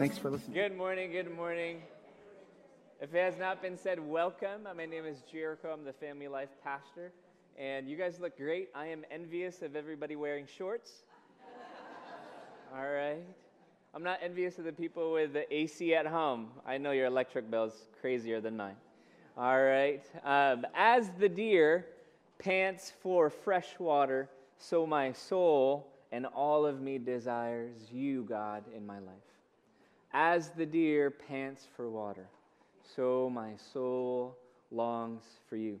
Thanks for listening. Good morning, good morning. If it has not been said, welcome. My name is Jericho. I'm the family life pastor. And you guys look great. I am envious of everybody wearing shorts. All right. I'm not envious of the people with the AC at home. I know your electric bill's crazier than mine. All right. Um, as the deer pants for fresh water, so my soul and all of me desires you, God, in my life. As the deer pants for water, so my soul longs for you.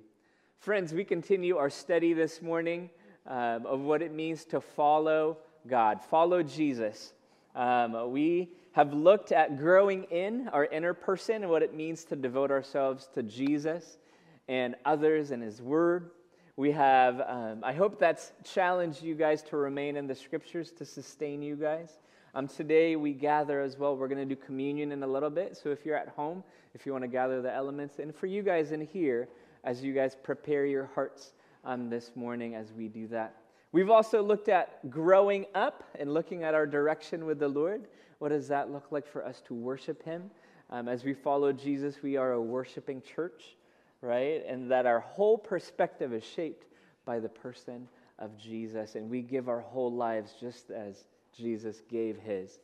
Friends, we continue our study this morning um, of what it means to follow God, follow Jesus. Um, we have looked at growing in our inner person and what it means to devote ourselves to Jesus and others and His Word. We have, um, I hope that's challenged you guys to remain in the scriptures to sustain you guys. Um, today we gather as well. We're going to do communion in a little bit. So if you're at home, if you want to gather the elements, and for you guys in here, as you guys prepare your hearts um, this morning as we do that. We've also looked at growing up and looking at our direction with the Lord. What does that look like for us to worship Him? Um, as we follow Jesus, we are a worshiping church, right? And that our whole perspective is shaped by the person of Jesus. And we give our whole lives just as Jesus gave his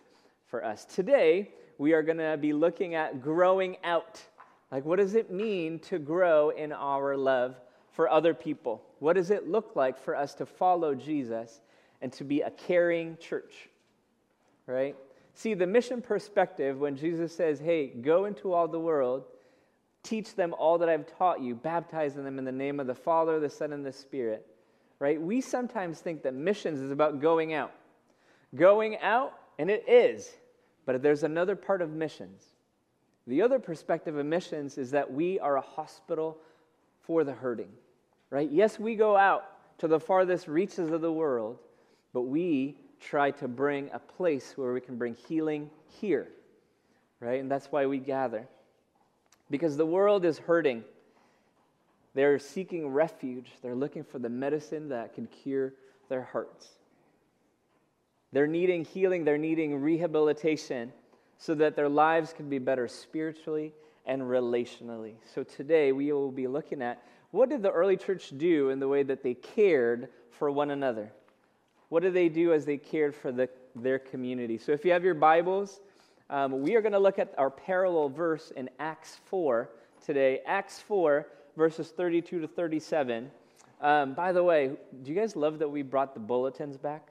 for us. Today, we are going to be looking at growing out. Like, what does it mean to grow in our love for other people? What does it look like for us to follow Jesus and to be a caring church? Right? See, the mission perspective, when Jesus says, hey, go into all the world, teach them all that I've taught you, baptizing them in the name of the Father, the Son, and the Spirit, right? We sometimes think that missions is about going out going out, and it is. But there's another part of missions. The other perspective of missions is that we are a hospital for the hurting, right? Yes, we go out to the farthest reaches of the world, but we try to bring a place where we can bring healing here, right? And that's why we gather. Because the world is hurting. They're seeking refuge, they're looking for the medicine that can cure their hearts. They're needing healing, they're needing rehabilitation so that their lives can be better spiritually and relationally. So today we will be looking at what did the early church do in the way that they cared for one another? What did they do as they cared for the, their community? So if you have your Bibles, um, we are going to look at our parallel verse in Acts 4 today. Acts 4, verses 32 to 37. Um, by the way, do you guys love that we brought the bulletins back?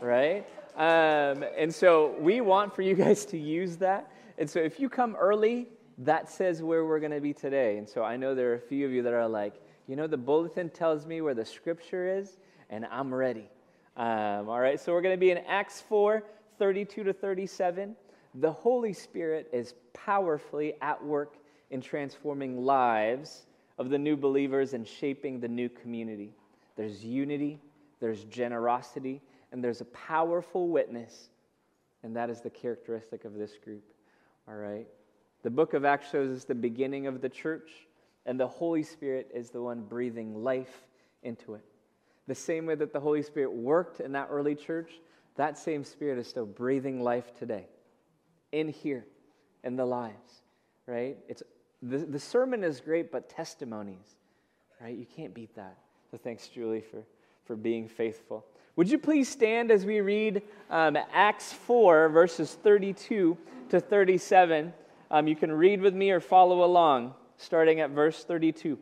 Right? Um, and so we want for you guys to use that. And so if you come early, that says where we're going to be today. And so I know there are a few of you that are like, you know, the bulletin tells me where the scripture is, and I'm ready. Um, all right, so we're going to be in Acts 4 32 to 37. The Holy Spirit is powerfully at work in transforming lives of the new believers and shaping the new community. There's unity, there's generosity, and there's a powerful witness, and that is the characteristic of this group. All right? The book of Acts shows us the beginning of the church, and the Holy Spirit is the one breathing life into it. The same way that the Holy Spirit worked in that early church, that same Spirit is still breathing life today, in here, in the lives, right? It's, the, the sermon is great, but testimonies, right? You can't beat that. So thanks, Julie, for, for being faithful. Would you please stand as we read um, Acts 4, verses 32 to 37? Um, you can read with me or follow along, starting at verse 32.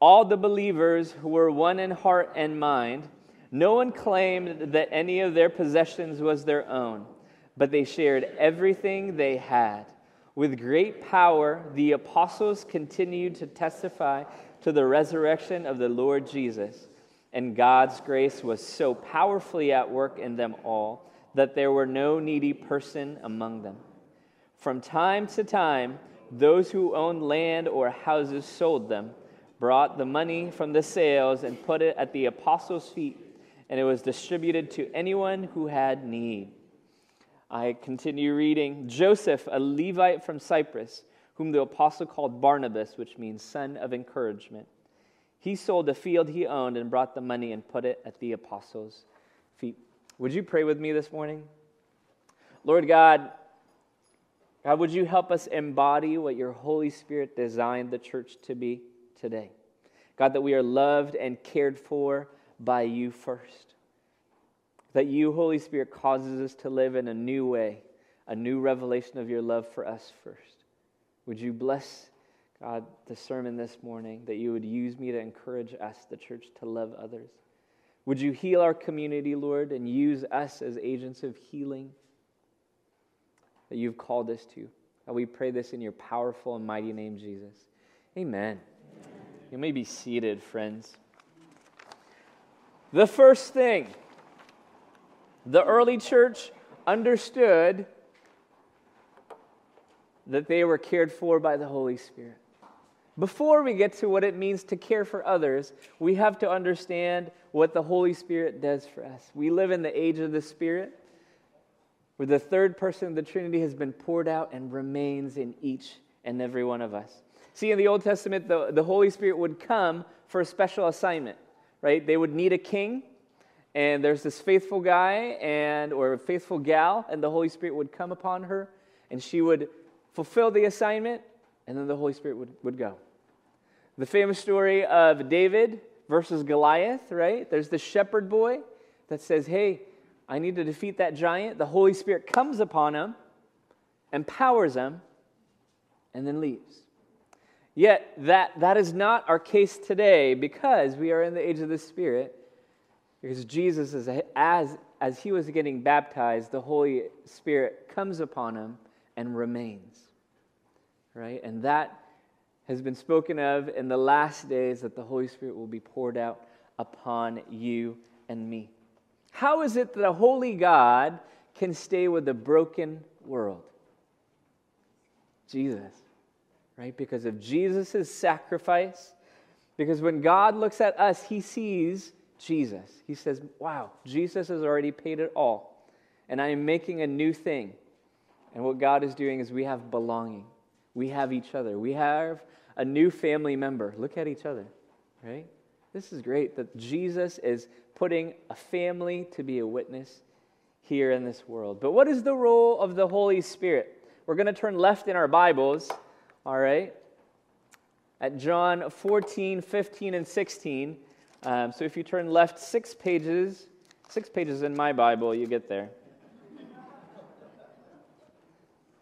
All the believers who were one in heart and mind, no one claimed that any of their possessions was their own, but they shared everything they had. With great power, the apostles continued to testify to the resurrection of the Lord Jesus and God's grace was so powerfully at work in them all that there were no needy person among them. From time to time, those who owned land or houses sold them, brought the money from the sales, and put it at the apostles' feet, and it was distributed to anyone who had need. I continue reading Joseph, a Levite from Cyprus, whom the apostle called Barnabas, which means son of encouragement. He sold the field he owned and brought the money and put it at the apostles' feet. Would you pray with me this morning? Lord God, God, would you help us embody what your Holy Spirit designed the church to be today? God, that we are loved and cared for by you first. That you, Holy Spirit, causes us to live in a new way, a new revelation of your love for us first. Would you bless, God, the sermon this morning, that you would use me to encourage us, the church, to love others? Would you heal our community, Lord, and use us as agents of healing? that you've called us to. And we pray this in your powerful and mighty name, Jesus. Amen. Amen. You may be seated, friends. The first thing the early church understood that they were cared for by the Holy Spirit. Before we get to what it means to care for others, we have to understand what the Holy Spirit does for us. We live in the age of the Spirit where the third person of the Trinity has been poured out and remains in each and every one of us. See, in the Old Testament, the, the Holy Spirit would come for a special assignment, right? They would need a king, and there's this faithful guy and or a faithful gal, and the Holy Spirit would come upon her, and she would fulfill the assignment, and then the Holy Spirit would, would go. The famous story of David versus Goliath, right? There's the shepherd boy that says, Hey, I need to defeat that giant. The Holy Spirit comes upon him, empowers him, and then leaves. Yet, that, that is not our case today because we are in the age of the Spirit. Because Jesus, is, as, as he was getting baptized, the Holy Spirit comes upon him and remains. Right? And that has been spoken of in the last days that the Holy Spirit will be poured out upon you and me. How is it that a holy God can stay with a broken world? Jesus, right? Because of Jesus' sacrifice. Because when God looks at us, he sees Jesus. He says, Wow, Jesus has already paid it all. And I am making a new thing. And what God is doing is we have belonging. We have each other. We have a new family member. Look at each other, right? This is great that Jesus is putting a family to be a witness here in this world. But what is the role of the Holy Spirit? We're going to turn left in our Bibles, all right, at John 14, 15, and 16. Um, so if you turn left six pages, six pages in my Bible, you get there.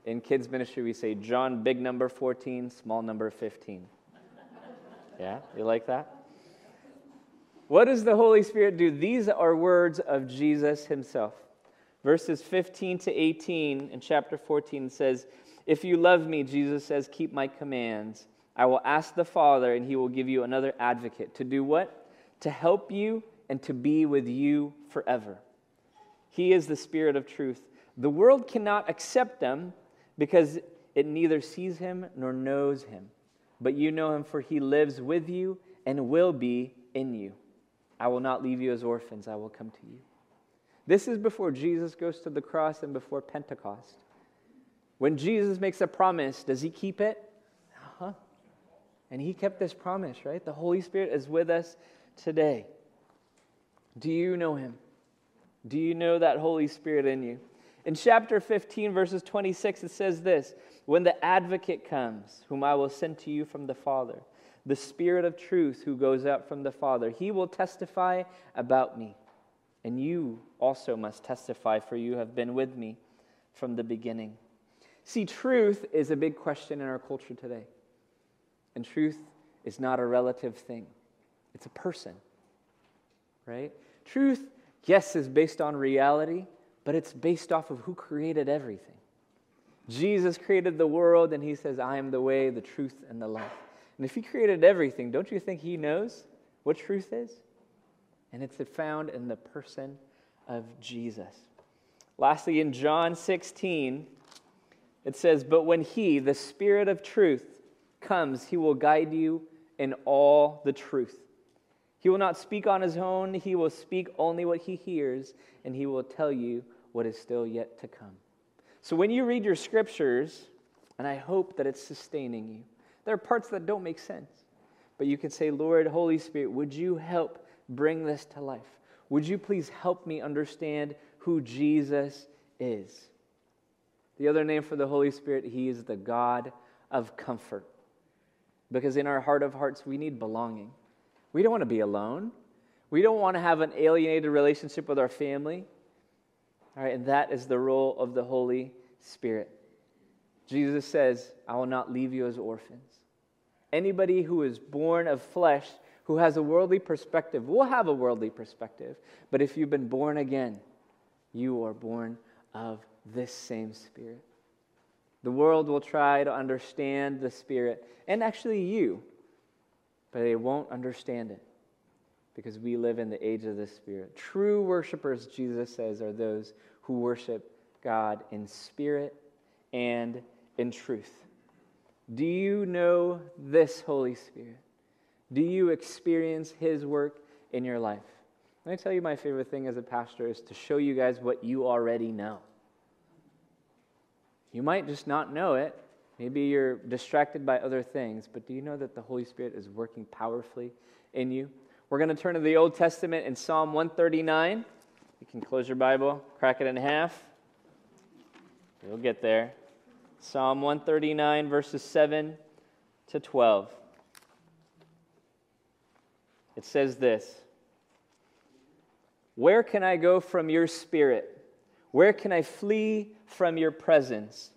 In kids' ministry, we say John big number 14, small number 15. Yeah, you like that? What does the Holy Spirit do? These are words of Jesus himself. Verses 15 to 18 in chapter 14 says, If you love me, Jesus says, keep my commands. I will ask the Father, and he will give you another advocate. To do what? To help you and to be with you forever. He is the Spirit of truth. The world cannot accept him because it neither sees him nor knows him. But you know him, for he lives with you and will be in you. I will not leave you as orphans, I will come to you. This is before Jesus goes to the cross and before Pentecost. When Jesus makes a promise, does he keep it? Uh-huh. And he kept this promise, right? The Holy Spirit is with us today. Do you know him? Do you know that Holy Spirit in you? In chapter 15, verses 26, it says this When the advocate comes, whom I will send to you from the Father, the Spirit of truth who goes out from the Father. He will testify about me. And you also must testify, for you have been with me from the beginning. See, truth is a big question in our culture today. And truth is not a relative thing, it's a person, right? Truth, yes, is based on reality, but it's based off of who created everything. Jesus created the world, and he says, I am the way, the truth, and the life. And if He created everything, don't you think He knows what truth is? And it's found in the person of Jesus. Lastly, in John 16, It says, But when He, the Spirit of truth, comes, He will guide you in all the truth. He will not speak on His own, He will speak only what He hears, and He will tell you what is still yet to come. So when you read your scriptures, and I hope that it's sustaining you, there are parts that don't make sense. But you can say, Lord, Holy Spirit, would you help bring this to life? Would you please help me understand who Jesus is? The other name for the Holy Spirit, He is the God of comfort. Because in our heart of hearts, we need belonging. We don't want to be alone. We don't want to have an alienated relationship with our family. All right, and that is the role of the Holy Spirit. Jesus says, I will not leave you as orphans. Anybody who is born of flesh, who has a worldly perspective, will have a worldly perspective. But if you've been born again, you are born of this same Spirit. The world will try to understand the Spirit, and actually you, but they won't understand it because we live in the age of the Spirit. True worshipers, Jesus says, are those who worship God in spirit and in truth. Do you know this Holy Spirit? Do you experience His work in your life? Let me tell you my favorite thing as a pastor is to show you guys what you already know. You might just not know it. Maybe you're distracted by other things, but do you know that the Holy Spirit is working powerfully in you? We're going to turn to the Old Testament in Psalm 139. You can close your Bible, crack it in half. You'll get there. Psalm 139, verses 7 to 12. It says this Where can I go from your spirit? Where can I flee from your presence?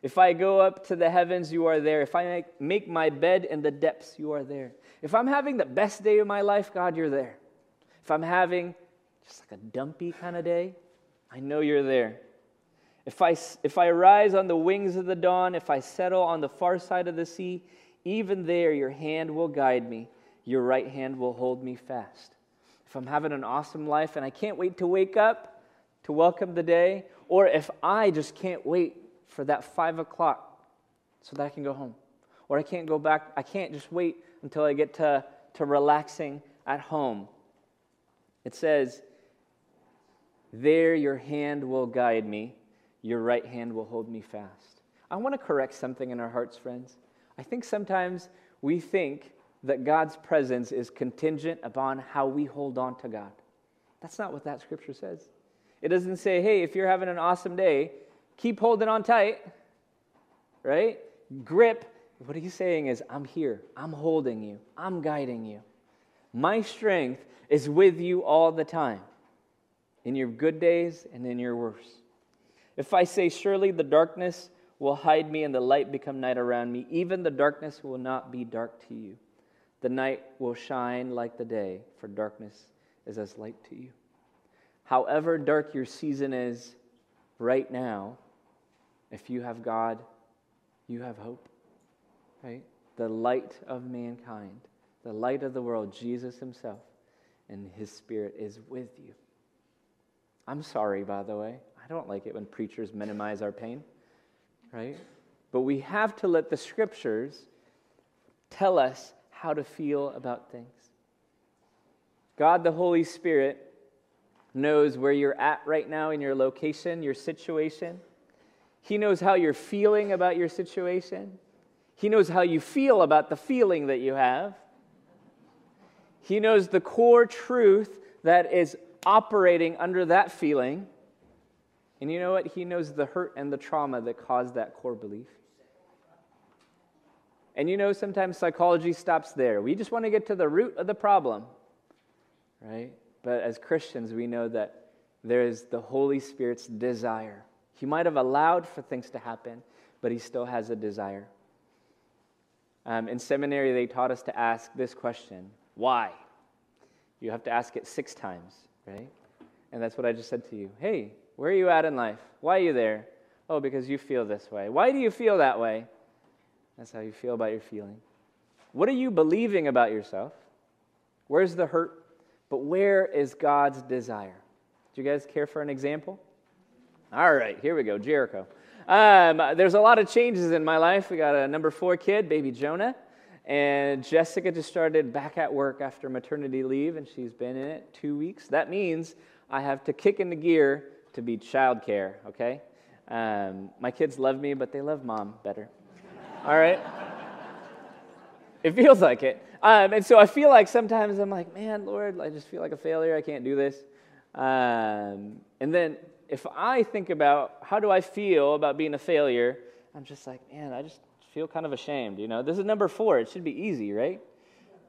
If I go up to the heavens, you are there. If I make my bed in the depths, you are there. If I'm having the best day of my life, God, you're there. If I'm having just like a dumpy kind of day, I know you're there. If I, if I rise on the wings of the dawn, if I settle on the far side of the sea, even there your hand will guide me, your right hand will hold me fast. If I'm having an awesome life and I can't wait to wake up to welcome the day, or if I just can't wait for that five o'clock so that I can go home, or I can't go back, I can't just wait until I get to, to relaxing at home. It says, There your hand will guide me, your right hand will hold me fast. I want to correct something in our hearts, friends. I think sometimes we think that God's presence is contingent upon how we hold on to God. That's not what that scripture says. It doesn't say, hey, if you're having an awesome day, keep holding on tight, right? Grip. What he's saying is, I'm here. I'm holding you. I'm guiding you. My strength is with you all the time, in your good days and in your worst. If I say, Surely the darkness will hide me and the light become night around me, even the darkness will not be dark to you. The night will shine like the day, for darkness is as light to you. However dark your season is right now, if you have God, you have hope. Right? The light of mankind, the light of the world, Jesus Himself, and His Spirit is with you. I'm sorry, by the way. I don't like it when preachers minimize our pain, right? But we have to let the scriptures tell us how to feel about things. God, the Holy Spirit, knows where you're at right now in your location, your situation. He knows how you're feeling about your situation. He knows how you feel about the feeling that you have. He knows the core truth that is operating under that feeling. And you know what? He knows the hurt and the trauma that caused that core belief. And you know, sometimes psychology stops there. We just want to get to the root of the problem, right? But as Christians, we know that there is the Holy Spirit's desire. He might have allowed for things to happen, but he still has a desire. Um, in seminary, they taught us to ask this question why? You have to ask it six times, right? And that's what I just said to you. Hey, where are you at in life? Why are you there? Oh, because you feel this way. Why do you feel that way? That's how you feel about your feeling. What are you believing about yourself? Where's the hurt? But where is God's desire? Do you guys care for an example? All right, here we go. Jericho. Um, there's a lot of changes in my life. We got a number four kid, baby Jonah. And Jessica just started back at work after maternity leave, and she's been in it two weeks. That means I have to kick into gear to be childcare, okay? Um, my kids love me, but they love mom better. All right? it feels like it. Um, and so I feel like sometimes I'm like, man, Lord, I just feel like a failure. I can't do this. Um, and then if I think about how do I feel about being a failure, I'm just like, man, I just feel kind of ashamed. You know, this is number four. It should be easy, right?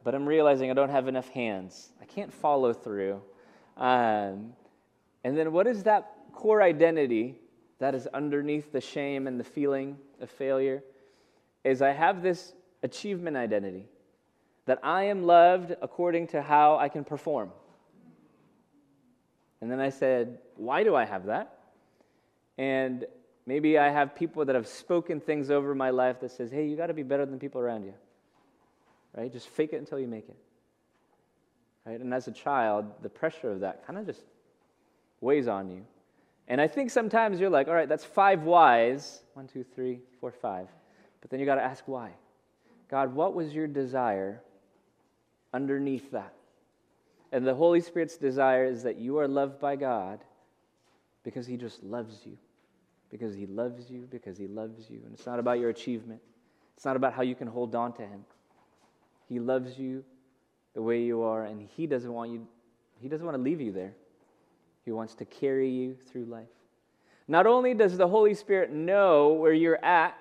But I'm realizing I don't have enough hands. I can't follow through. Um, and then what is that core identity that is underneath the shame and the feeling of failure? Is I have this achievement identity that I am loved according to how I can perform. And then I said, Why do I have that? And maybe I have people that have spoken things over my life that says, Hey, you got to be better than people around you. Right? Just fake it until you make it. Right? And as a child, the pressure of that kind of just weighs on you. And I think sometimes you're like, all right, that's five whys. One, two, three, four, five. But then you got to ask why. God, what was your desire underneath that? And the Holy Spirit's desire is that you are loved by God because He just loves you. Because He loves you, because He loves you. And it's not about your achievement, it's not about how you can hold on to Him. He loves you the way you are, and He doesn't want you, He doesn't want to leave you there. He wants to carry you through life. Not only does the Holy Spirit know where you're at,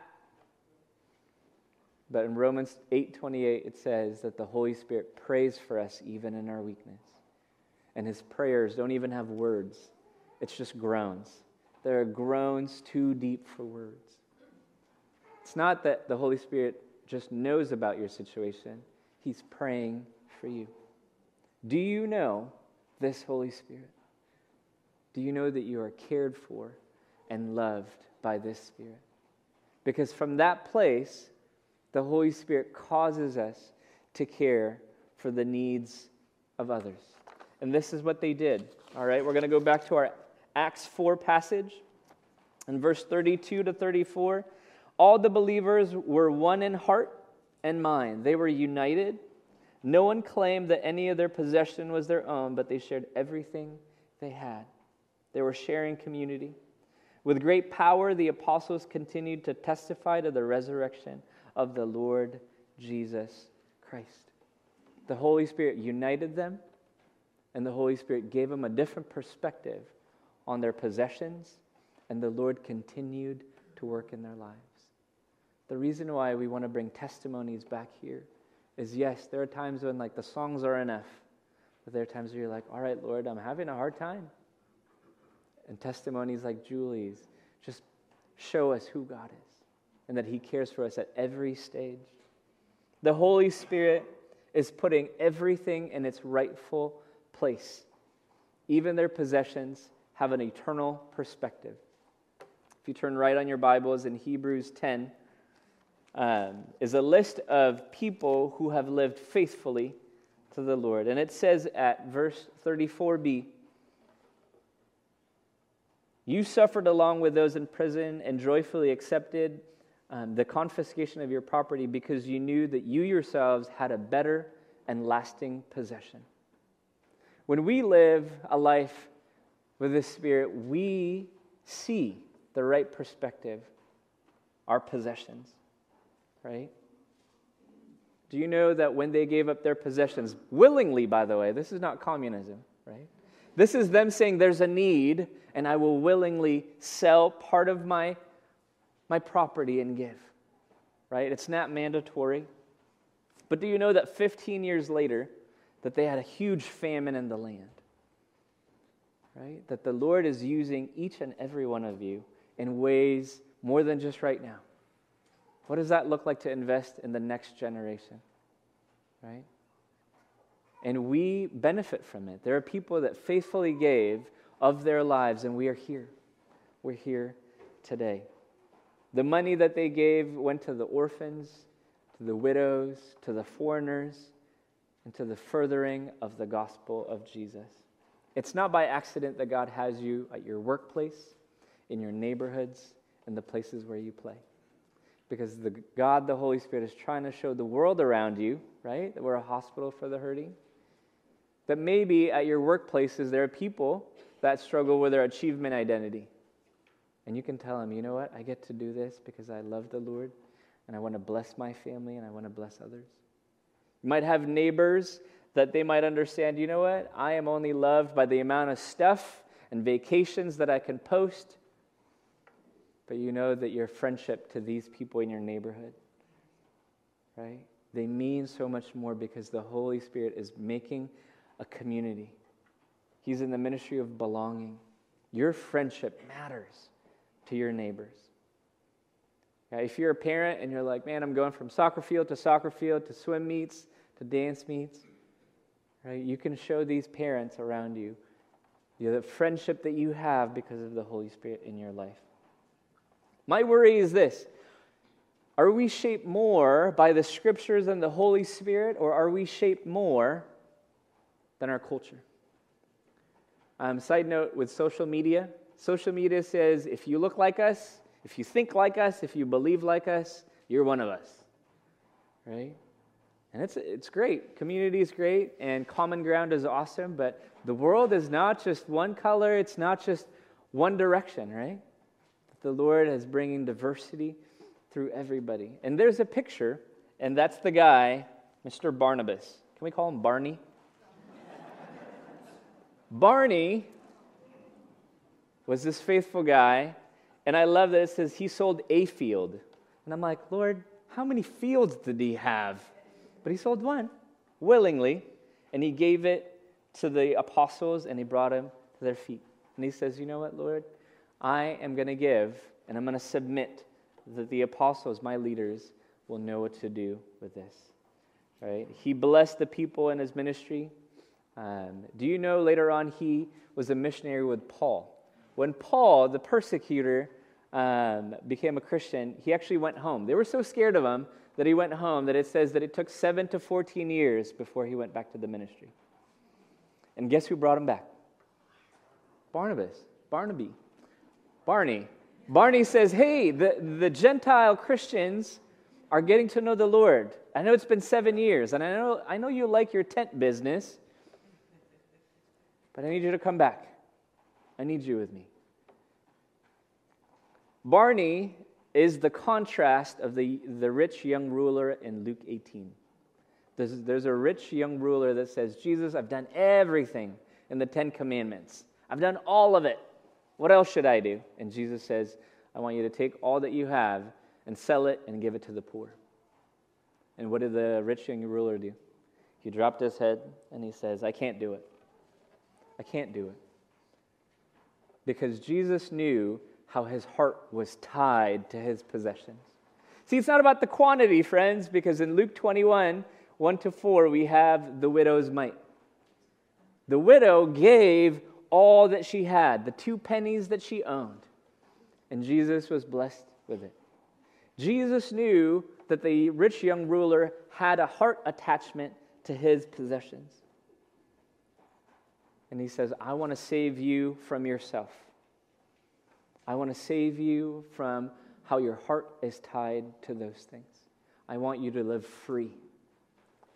but in Romans 8:28 it says that the Holy Spirit prays for us even in our weakness. And his prayers don't even have words. It's just groans. There are groans too deep for words. It's not that the Holy Spirit just knows about your situation. He's praying for you. Do you know this Holy Spirit? Do you know that you are cared for and loved by this Spirit? Because from that place, the Holy Spirit causes us to care for the needs of others. And this is what they did. All right, we're going to go back to our Acts 4 passage. In verse 32 to 34, all the believers were one in heart and mind. They were united. No one claimed that any of their possession was their own, but they shared everything they had. They were sharing community. With great power, the apostles continued to testify to the resurrection of the Lord Jesus Christ. The Holy Spirit united them, and the Holy Spirit gave them a different perspective on their possessions, and the Lord continued to work in their lives. The reason why we want to bring testimonies back here is yes, there are times when like the songs are enough, but there are times where you're like, all right, Lord, I'm having a hard time. And testimonies like Julie's just show us who God is and that He cares for us at every stage. The Holy Spirit is putting everything in its rightful place. Even their possessions have an eternal perspective. If you turn right on your Bibles in Hebrews 10, um, is a list of people who have lived faithfully to the Lord. And it says at verse 34b You suffered along with those in prison and joyfully accepted um, the confiscation of your property because you knew that you yourselves had a better and lasting possession. When we live a life with the Spirit, we see the right perspective, our possessions, right? Do you know that when they gave up their possessions, willingly, by the way, this is not communism, right? This is them saying there's a need, and I will willingly sell part of my my property and give. Right? It's not mandatory. But do you know that 15 years later that they had a huge famine in the land? Right? That the Lord is using each and every one of you in ways more than just right now. What does that look like to invest in the next generation? Right? And we benefit from it. There are people that faithfully gave of their lives, and we are here. We're here today. The money that they gave went to the orphans, to the widows, to the foreigners, and to the furthering of the gospel of Jesus. It's not by accident that God has you at your workplace, in your neighborhoods, in the places where you play. Because the God, the Holy Spirit, is trying to show the world around you, right, that we're a hospital for the hurting. That maybe at your workplaces there are people that struggle with their achievement identity. And you can tell them, you know what, I get to do this because I love the Lord and I want to bless my family and I want to bless others. You might have neighbors that they might understand, you know what, I am only loved by the amount of stuff and vacations that I can post. But you know that your friendship to these people in your neighborhood, right? They mean so much more because the Holy Spirit is making a community. He's in the ministry of belonging. Your friendship matters to your neighbors. Yeah, if you're a parent and you're like, man, I'm going from soccer field to soccer field to swim meets to dance meets, right? You can show these parents around you the friendship that you have because of the Holy Spirit in your life. My worry is this Are we shaped more by the scriptures and the Holy Spirit, or are we shaped more than our culture? Um, side note with social media social media says if you look like us, if you think like us, if you believe like us, you're one of us. Right? And it's, it's great. Community is great, and common ground is awesome, but the world is not just one color, it's not just one direction, right? The Lord is bringing diversity through everybody. And there's a picture, and that's the guy, Mr. Barnabas. Can we call him Barney? Barney was this faithful guy, and I love that it says he sold a field. And I'm like, Lord, how many fields did he have? But he sold one willingly, and he gave it to the apostles, and he brought him to their feet. And he says, You know what, Lord? I am going to give, and I'm going to submit that the apostles, my leaders, will know what to do with this. Right? He blessed the people in his ministry. Um, do you know later on he was a missionary with Paul? When Paul, the persecutor, um, became a Christian, he actually went home. They were so scared of him that he went home that it says that it took 7 to 14 years before he went back to the ministry. And guess who brought him back? Barnabas, Barnaby, Barney. Barney says, Hey, the, the Gentile Christians are getting to know the Lord. I know it's been seven years, and I know, I know you like your tent business, but I need you to come back. I need you with me. Barney is the contrast of the, the rich young ruler in Luke 18. There's, there's a rich young ruler that says, Jesus, I've done everything in the Ten Commandments. I've done all of it. What else should I do? And Jesus says, I want you to take all that you have and sell it and give it to the poor. And what did the rich young ruler do? He dropped his head and he says, I can't do it. I can't do it. Because Jesus knew how his heart was tied to his possessions. See, it's not about the quantity, friends, because in Luke 21, 1 to 4, we have the widow's mite. The widow gave all that she had, the two pennies that she owned, and Jesus was blessed with it. Jesus knew that the rich young ruler had a heart attachment to his possessions. And he says, I want to save you from yourself. I want to save you from how your heart is tied to those things. I want you to live free.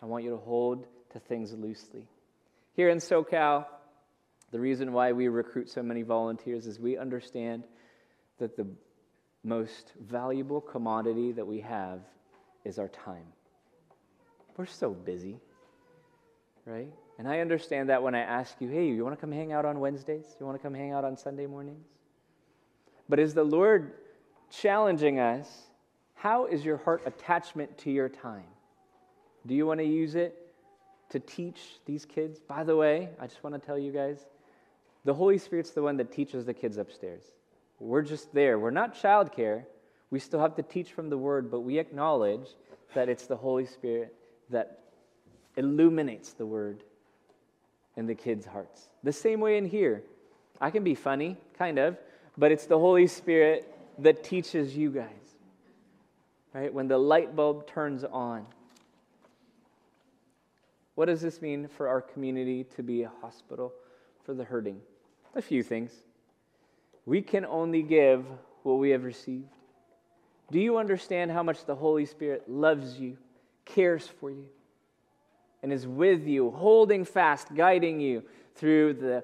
I want you to hold to things loosely. Here in SoCal, the reason why we recruit so many volunteers is we understand that the most valuable commodity that we have is our time. We're so busy, right? And I understand that when I ask you, hey, you want to come hang out on Wednesdays? You want to come hang out on Sunday mornings? But is the Lord challenging us? How is your heart attachment to your time? Do you want to use it to teach these kids? By the way, I just want to tell you guys the Holy Spirit's the one that teaches the kids upstairs. We're just there. We're not childcare. We still have to teach from the Word, but we acknowledge that it's the Holy Spirit that illuminates the Word in the kids' hearts. The same way in here. I can be funny, kind of, but it's the Holy Spirit that teaches you guys. Right? When the light bulb turns on. What does this mean for our community to be a hospital for the hurting? A few things. We can only give what we have received? Do you understand how much the Holy Spirit loves you, cares for you, and is with you, holding fast, guiding you through the,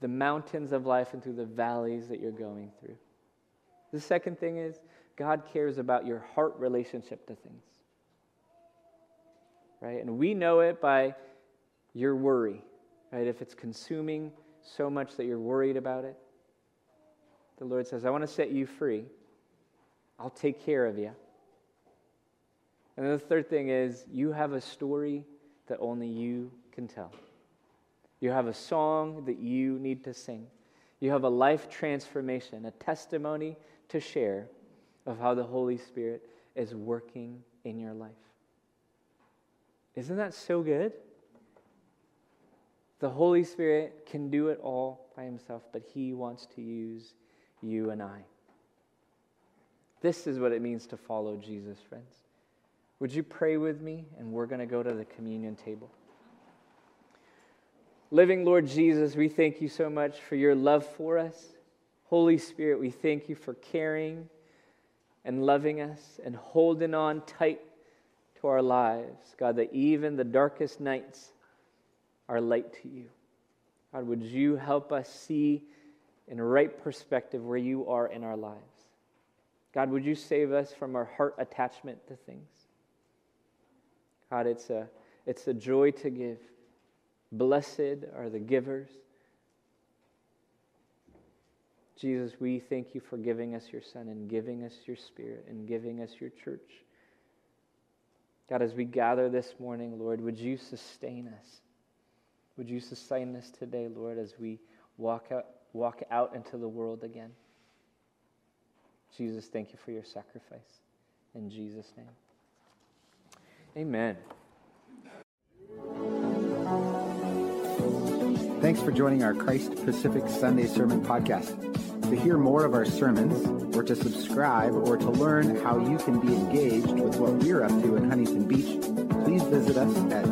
the mountains of life and through the valleys that you're going through? The second thing is, God cares about your heart relationship to things. Right? And we know it by your worry, right? If it's consuming so much that you're worried about it, the Lord says, I want to set you free. I'll take care of you. And the third thing is, you have a story that only you can tell. You have a song that you need to sing. You have a life transformation, a testimony to share of how the Holy Spirit is working in your life. Isn't that so good? The Holy Spirit can do it all by himself, but he wants to use you and I. This is what it means to follow Jesus, friends. Would you pray with me? And we're going to go to the communion table. Living Lord Jesus, we thank you so much for your love for us. Holy Spirit, we thank you for caring and loving us and holding on tight to our lives. God, that even the darkest nights are light to you. God, would you help us see in right perspective where you are in our lives? God, would you save us from our heart attachment to things? God, it's a, it's a joy to give. Blessed are the givers. Jesus, we thank you for giving us your Son and giving us your Spirit and giving us your church. God, as we gather this morning, Lord, would you sustain us? Would you sustain us today, Lord, as we walk out, walk out into the world again? Jesus, thank you for your sacrifice. In Jesus' name. Amen. Thanks for joining our Christ Pacific Sunday Sermon Podcast. To hear more of our sermons, or to subscribe, or to learn how you can be engaged with what we're up to in Huntington Beach, please visit us at